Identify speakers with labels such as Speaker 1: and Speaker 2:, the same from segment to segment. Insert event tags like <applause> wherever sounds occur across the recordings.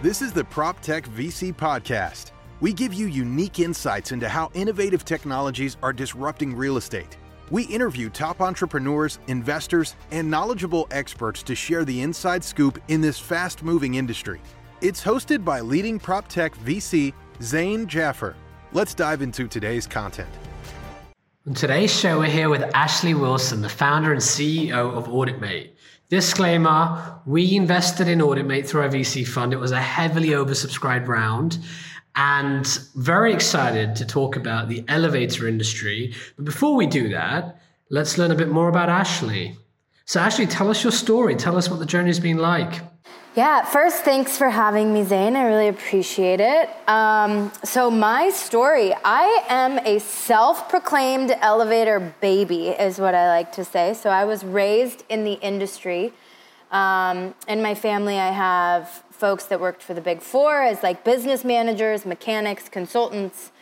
Speaker 1: This is the PropTech VC Podcast. We give you unique insights into how innovative technologies are disrupting real estate. We interview top entrepreneurs, investors, and knowledgeable experts to share the inside scoop in this fast moving industry. It's hosted by leading PropTech VC Zain Jaffer. Let's dive into today's content.
Speaker 2: On today's show, we're here with Ashleigh Wilson, the founder and CEO of AuditMate. Disclaimer we invested in AuditMate through our VC fund. It was a heavily oversubscribed round and very excited to talk about the elevator industry. But before we do that, let's learn a bit more about Ashleigh. So, Ashleigh, tell us your story. Tell us what the journey's been like.
Speaker 3: Yeah, first, thanks for having me, Zain. I really appreciate it. Um, so, my story I am a self proclaimed elevator baby, is what I like to say. So, I was raised in the industry. Um, in my family, I have folks that worked for the big four as like business managers, mechanics, consultants.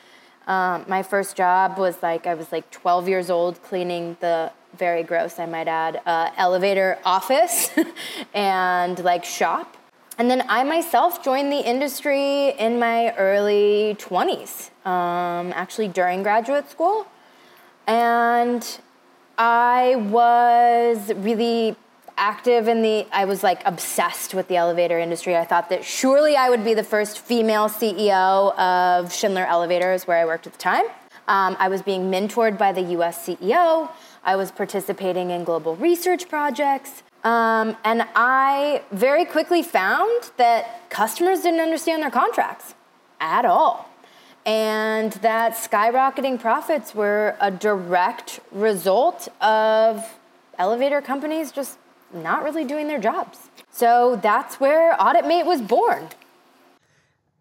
Speaker 3: Um, my first job was like, I was like 12 years old cleaning the very gross, I might add, uh, elevator office <laughs> and like shop. And then I myself joined the industry in my early 20s, um, actually during graduate school. And I was really active in the, I was like obsessed with the elevator industry. I thought that surely I would be the first female CEO of Schindler Elevators, where I worked at the time. Um, I was being mentored by the US CEO. I was participating in global research projects. Um, and I very quickly found that customers didn't understand their contracts at all. And that skyrocketing profits were a direct result of elevator companies just not really doing their jobs. So that's where AuditMate was born.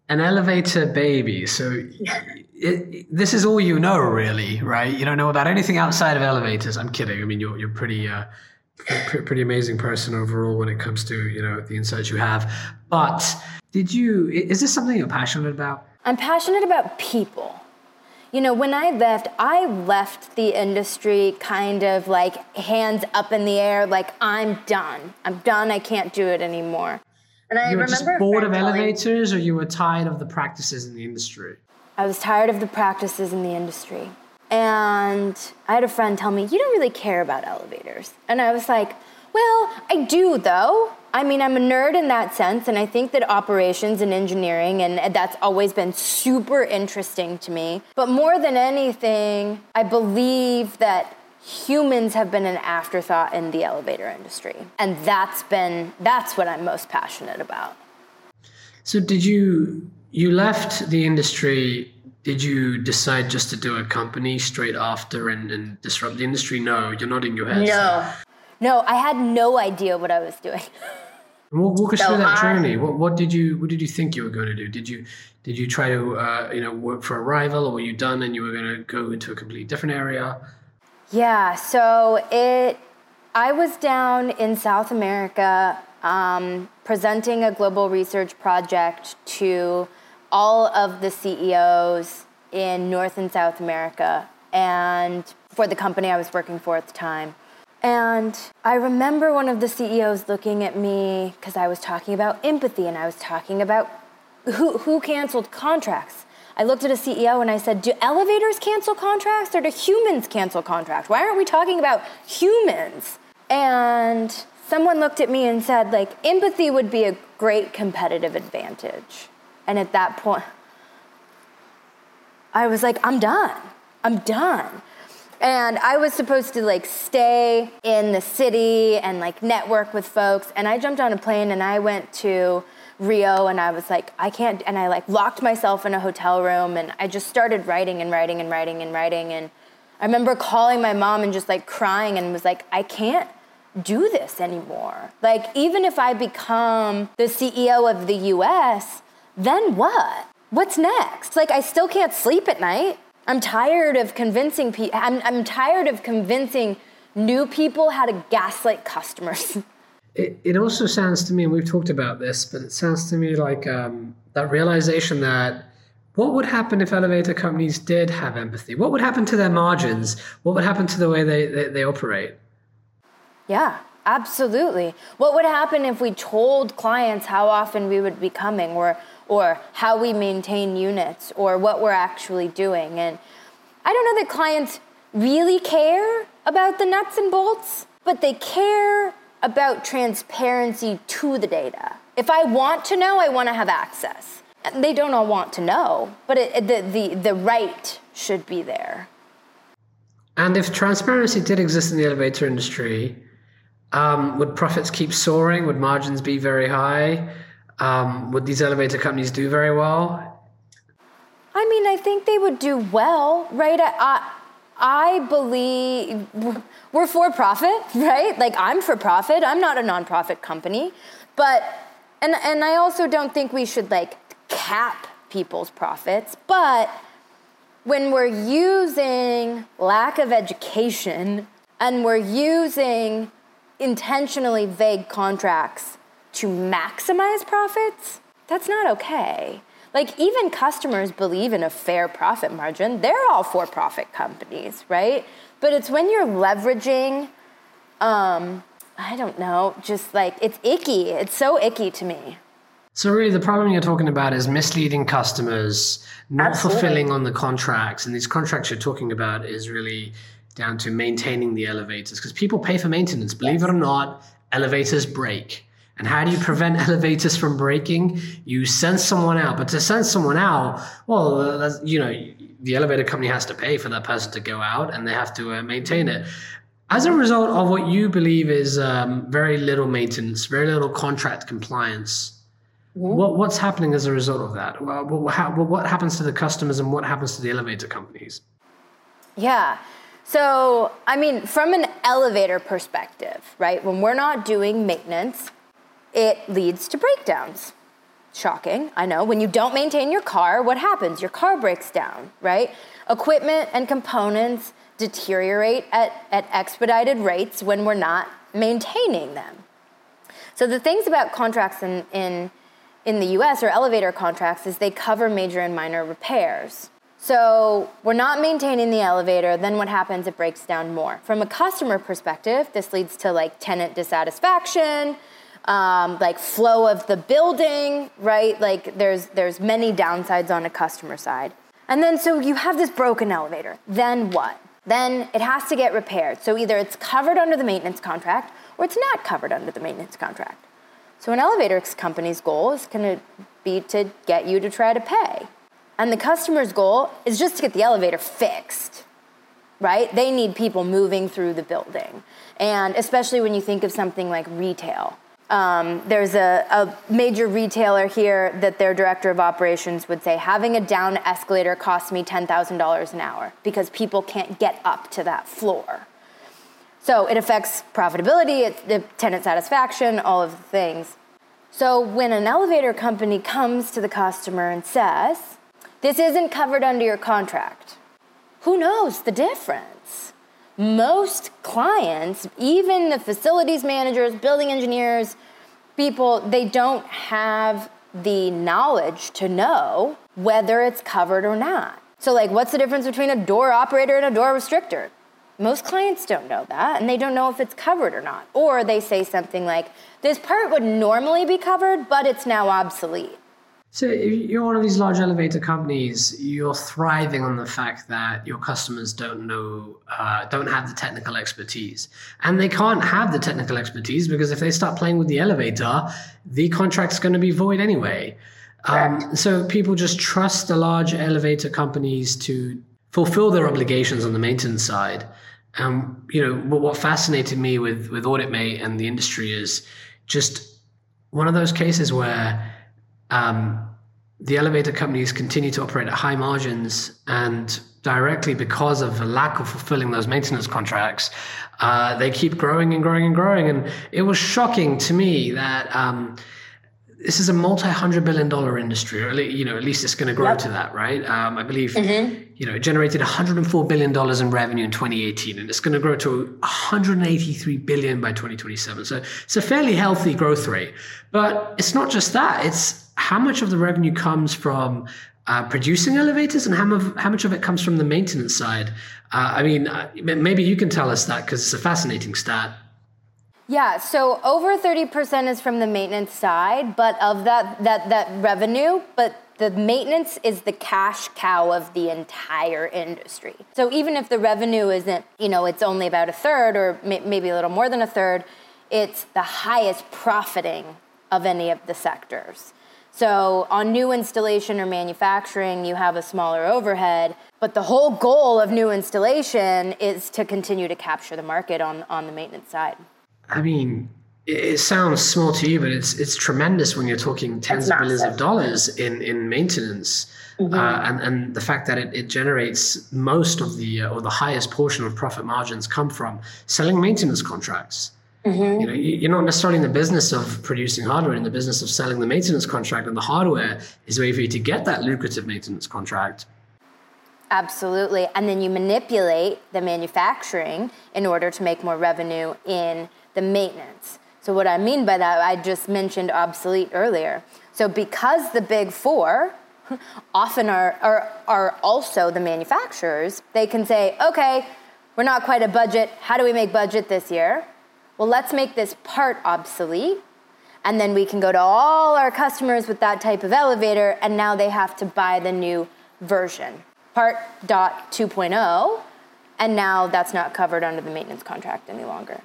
Speaker 2: An elevator baby. So <laughs> it, this is all you know, really, right? You don't know about anything outside of elevators. I'm kidding. I mean, you're you're pretty uh, pretty amazing person overall when it comes to you know the insights you have. But did you? Is this something you're passionate about?
Speaker 3: I'm passionate about people. You know, when I left, I left the industry kind of like hands up in the air, like I'm done. I'm done. I can't do it anymore.
Speaker 2: And I you were remember just bored of elevators, or you were tired of the practices in the industry.
Speaker 3: I was tired of the practices in the industry. And I had a friend tell me, You don't really care about elevators. And I was like, Well, I do though. I mean, I'm a nerd in that sense, and I think that operations and engineering, and that's always been super interesting to me. But more than anything, I believe that humans have been an afterthought in the elevator industry. And that's been, that's what I'm most passionate about.
Speaker 2: So, did you you left the industry. Did you decide just to do a company straight after and, and disrupt the industry? No you're nodding your head
Speaker 3: no. so. no i had no idea what i was doing. <laughs>
Speaker 2: Walk, walk us so through that I, journey. What, what did you what did you think you were going to do? Did you did you try to uh, you know work for a rival or were you done and you were going to go into a completely different area?
Speaker 3: Yeah so it i was down in south america um, presenting a global research project to all of the CEOs in North and South America and for the company I was working for at the time. And I remember one of the CEOs looking at me because I was talking about empathy and I was talking about who, who canceled contracts. I looked at a CEO and I said, Do elevators cancel contracts or do humans cancel contracts? Why aren't we talking about humans? And someone looked at me and said, like, empathy would be a great competitive advantage. And at that point, I was like, I'm done. I'm done. And I was supposed to like stay in the city and like network with folks. And I jumped on a plane and I went to Rio and I was like, I can't. And I like locked myself in a hotel room and I just started writing and writing and writing and writing. And I remember calling my mom and just like crying and was like, I can't do this anymore. Like, even if I become the CEO of the US, then what? What's next? Like, I still can't sleep at night. I'm tired of convincing people, I'm, I'm tired of convincing new people how to gaslight customers. <laughs>
Speaker 2: It, it also sounds to me, and we've talked about this, but it sounds to me like um, that realization that what would happen if elevator companies did have empathy? What would happen to their margins? What would happen to the way they, they, they operate?
Speaker 3: Yeah, absolutely. What would happen if we told clients how often we would be coming or or how we maintain units or what we're actually doing? And I don't know that clients really care about the nuts and bolts, but they care about transparency to the data. If I want to know, I want to have access. They don't all want to know, but it, the, the, the right should be there.
Speaker 2: And if transparency did exist in the elevator industry, um, would profits keep soaring? Would margins be very high? Um, would these elevator companies do very well?
Speaker 3: I mean, I think they would do well, right? I, I, I believe we're for profit, <laughs> right? Like I'm for profit. I'm not a nonprofit company, but and and I also don't think we should like cap people's profits, but when we're using lack of education and we're using intentionally vague contracts to maximize profits, that's not okay. Like, even customers believe in a fair profit margin. They're all for profit companies, right? But it's when you're leveraging, um, I don't know, just like it's icky. It's so icky to me.
Speaker 2: So really, the problem you're talking about is misleading customers, not Absolutely. fulfilling on the contracts, and these contracts you're talking about is really down to maintaining the elevators because people pay for maintenance. Believe yes. it or not, elevators break. And how do you prevent <laughs> elevators from breaking? You send someone out, but to send someone out, well, you know, the elevator company has to pay for that person to go out, and they have to uh, maintain it. As a result of what you believe is um, very little maintenance, very little contract compliance what, what's happening as a result of that? Well, What, how, what happens to the customers and what happens to the elevator companies?
Speaker 3: Yeah. So, I mean, from an elevator perspective, right, when we're not doing maintenance, it leads to breakdowns. Shocking, I know. When you don't maintain your car, what happens? Your car breaks down, right? Equipment and components deteriorate at, at expedited rates when we're not maintaining them. So, the things about contracts in, in in the US or elevator contracts is they cover major and minor repairs. So we're not maintaining the elevator, then what happens? It breaks down more. From a customer perspective, this leads to like tenant dissatisfaction, um, like flow of the building, right? Like there's there's many downsides on a customer side. And then so you have this broken elevator. Then what? Then it has to get repaired. So either it's covered under the maintenance contract or it's not covered under the maintenance contract. So an elevator company's goal is going to be to get you to try to pay. And the customer's goal is just to get the elevator fixed, right? They need people moving through the building. And especially when you think of something like retail. Um, there's a, a, major retailer here that their director of operations would say having a down escalator costs me $10,000 an hour because people can't get up to that floor. So it affects profitability, it, the tenant satisfaction, all of the things. So when an elevator company comes to the customer and says, this isn't covered under your contract, who knows the difference? Most clients, even the facilities managers, building engineers, people, they don't have the knowledge to know whether it's covered or not. So, like, what's the difference between a door operator and a door restrictor? Most clients don't know that, and they don't know if it's covered or not. Or they say something like, this part would normally be covered, but it's now obsolete.
Speaker 2: So, if you're one of these large elevator companies, you're thriving on the fact that your customers don't know, uh, don't have the technical expertise. And they can't have the technical expertise because if they start playing with the elevator, the contract's going to be void anyway. Um, so, people just trust the large elevator companies to fulfill their obligations on the maintenance side. Um, you know, what, what fascinated me with with AuditMate and the industry is just one of those cases where um, the elevator companies continue to operate at high margins and directly because of a lack of fulfilling those maintenance contracts, uh, they keep growing and growing and growing. And it was shocking to me that um, this is a multi-hundred billion dollar industry, or you know, at least it's going to grow yep. to that, right? Um, I believe, mm-hmm. you know, it generated 104 billion dollars in revenue in 2018, and it's going to grow to 183 billion by 2027. So it's a fairly healthy growth rate. But it's not just that; it's how much of the revenue comes from uh, producing elevators and how, how much of it comes from the maintenance side. Uh, I mean, uh, maybe you can tell us that because it's a fascinating stat.
Speaker 3: Yeah, so over 30% is from the maintenance side, but of that that that revenue, but the maintenance is the cash cow of the entire industry. So even if the revenue isn't, you know, it's only about a third or may, maybe a little more than a third, it's the highest profiting of any of the sectors. So on new installation or manufacturing, you have a smaller overhead, but the whole goal of new installation is to continue to capture the market on, on the maintenance side.
Speaker 2: I mean, it sounds small to you, but it's it's tremendous when you're talking tens of millions of dollars in in maintenance, mm-hmm. uh, and and the fact that it, it generates most of the uh, or the highest portion of profit margins come from selling maintenance contracts. Mm-hmm. You know, you're not necessarily in the business of producing hardware, in the business of selling the maintenance contract, and the hardware is a way for you to get that lucrative maintenance contract.
Speaker 3: Absolutely, and then you manipulate the manufacturing in order to make more revenue in the maintenance. So, what I mean by that, I just mentioned obsolete earlier. So, because the big four <laughs> often are, are, are also the manufacturers, they can say, okay, we're not quite a budget. How do we make budget this year? Well, let's make this part obsolete. And then we can go to all our customers with that type of elevator, and now they have to buy the new version, part dot 2.0, and now that's not covered under the maintenance contract any longer.